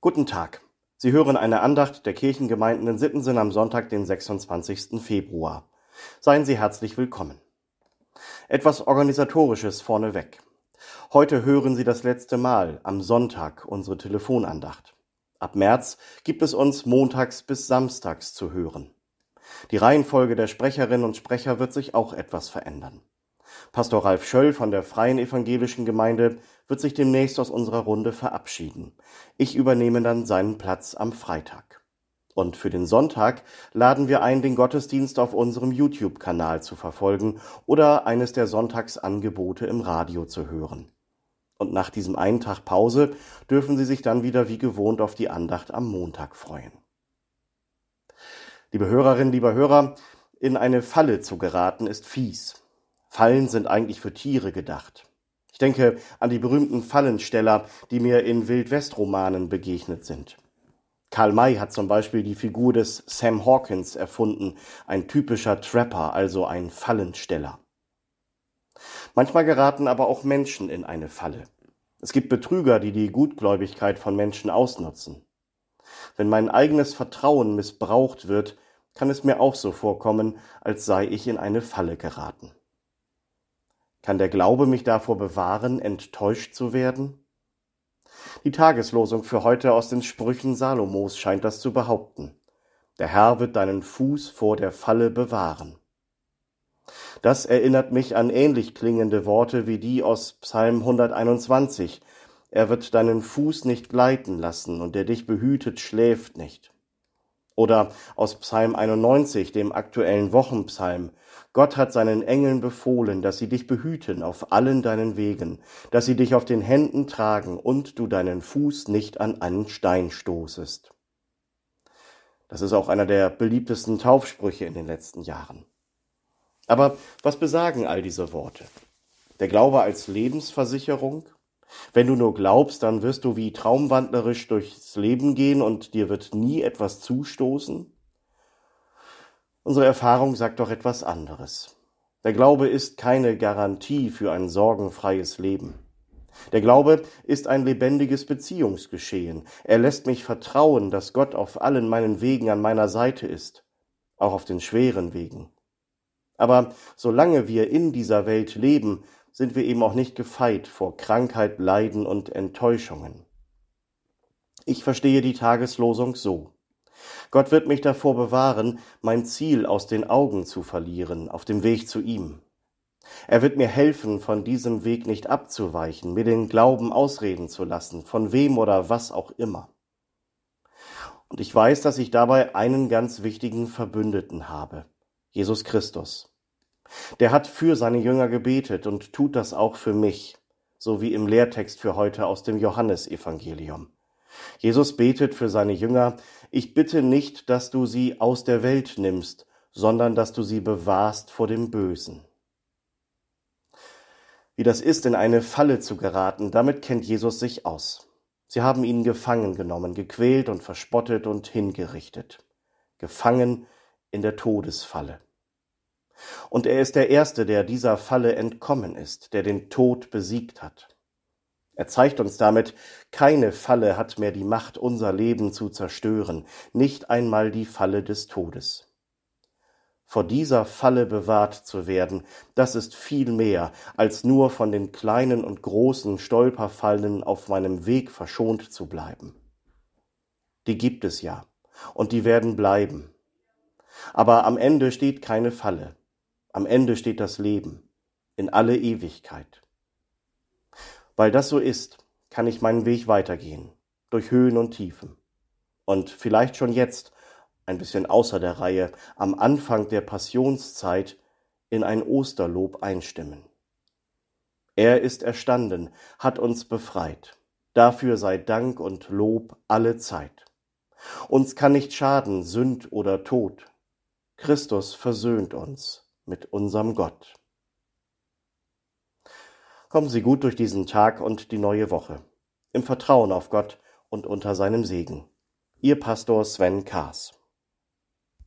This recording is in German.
Guten Tag. Sie hören eine Andacht der Kirchengemeinden in Sittensen am Sonntag, den 26. Februar. Seien Sie herzlich willkommen. Etwas Organisatorisches vorneweg. Heute hören Sie das letzte Mal am Sonntag unsere Telefonandacht. Ab März gibt es uns montags bis samstags zu hören. Die Reihenfolge der Sprecherinnen und Sprecher wird sich auch etwas verändern. Pastor Ralf Schöll von der Freien Evangelischen Gemeinde wird sich demnächst aus unserer Runde verabschieden. Ich übernehme dann seinen Platz am Freitag. Und für den Sonntag laden wir ein, den Gottesdienst auf unserem YouTube-Kanal zu verfolgen oder eines der Sonntagsangebote im Radio zu hören. Und nach diesem einen Tag Pause dürfen Sie sich dann wieder wie gewohnt auf die Andacht am Montag freuen. Liebe Hörerinnen, lieber Hörer, in eine Falle zu geraten ist fies. Fallen sind eigentlich für Tiere gedacht. Ich denke an die berühmten Fallensteller, die mir in Wildwestromanen begegnet sind. Karl May hat zum Beispiel die Figur des Sam Hawkins erfunden, ein typischer Trapper, also ein Fallensteller. Manchmal geraten aber auch Menschen in eine Falle. Es gibt Betrüger, die die Gutgläubigkeit von Menschen ausnutzen. Wenn mein eigenes Vertrauen missbraucht wird, kann es mir auch so vorkommen, als sei ich in eine Falle geraten. Kann der Glaube mich davor bewahren, enttäuscht zu werden? Die Tageslosung für heute aus den Sprüchen Salomos scheint das zu behaupten. Der Herr wird deinen Fuß vor der Falle bewahren. Das erinnert mich an ähnlich klingende Worte wie die aus Psalm 121. Er wird deinen Fuß nicht gleiten lassen und der dich behütet schläft nicht. Oder aus Psalm 91, dem aktuellen Wochenpsalm. Gott hat seinen Engeln befohlen, dass sie dich behüten auf allen deinen Wegen, dass sie dich auf den Händen tragen und du deinen Fuß nicht an einen Stein stoßest. Das ist auch einer der beliebtesten Taufsprüche in den letzten Jahren. Aber was besagen all diese Worte? Der Glaube als Lebensversicherung? Wenn du nur glaubst, dann wirst du wie traumwandlerisch durchs Leben gehen und dir wird nie etwas zustoßen? Unsere Erfahrung sagt doch etwas anderes. Der Glaube ist keine Garantie für ein sorgenfreies Leben. Der Glaube ist ein lebendiges Beziehungsgeschehen. Er lässt mich vertrauen, dass Gott auf allen meinen Wegen an meiner Seite ist, auch auf den schweren Wegen. Aber solange wir in dieser Welt leben, sind wir eben auch nicht gefeit vor Krankheit, Leiden und Enttäuschungen. Ich verstehe die Tageslosung so. Gott wird mich davor bewahren, mein Ziel aus den Augen zu verlieren auf dem Weg zu ihm. Er wird mir helfen, von diesem Weg nicht abzuweichen, mir den Glauben ausreden zu lassen, von wem oder was auch immer. Und ich weiß, dass ich dabei einen ganz wichtigen Verbündeten habe, Jesus Christus. Der hat für seine Jünger gebetet und tut das auch für mich, so wie im Lehrtext für heute aus dem Johannesevangelium. Jesus betet für seine Jünger, ich bitte nicht, dass du sie aus der Welt nimmst, sondern dass du sie bewahrst vor dem Bösen. Wie das ist, in eine Falle zu geraten, damit kennt Jesus sich aus. Sie haben ihn gefangen genommen, gequält und verspottet und hingerichtet. Gefangen in der Todesfalle. Und er ist der Erste, der dieser Falle entkommen ist, der den Tod besiegt hat. Er zeigt uns damit, keine Falle hat mehr die Macht, unser Leben zu zerstören, nicht einmal die Falle des Todes. Vor dieser Falle bewahrt zu werden, das ist viel mehr, als nur von den kleinen und großen Stolperfallen auf meinem Weg verschont zu bleiben. Die gibt es ja, und die werden bleiben. Aber am Ende steht keine Falle, am Ende steht das Leben, in alle Ewigkeit. Weil das so ist, kann ich meinen Weg weitergehen, durch Höhen und Tiefen. Und vielleicht schon jetzt, ein bisschen außer der Reihe, am Anfang der Passionszeit in ein Osterlob einstimmen. Er ist erstanden, hat uns befreit. Dafür sei Dank und Lob alle Zeit. Uns kann nicht schaden Sünd oder Tod. Christus versöhnt uns mit unserem Gott. Kommen Sie gut durch diesen Tag und die neue Woche. Im Vertrauen auf Gott und unter seinem Segen. Ihr Pastor Sven Kaas.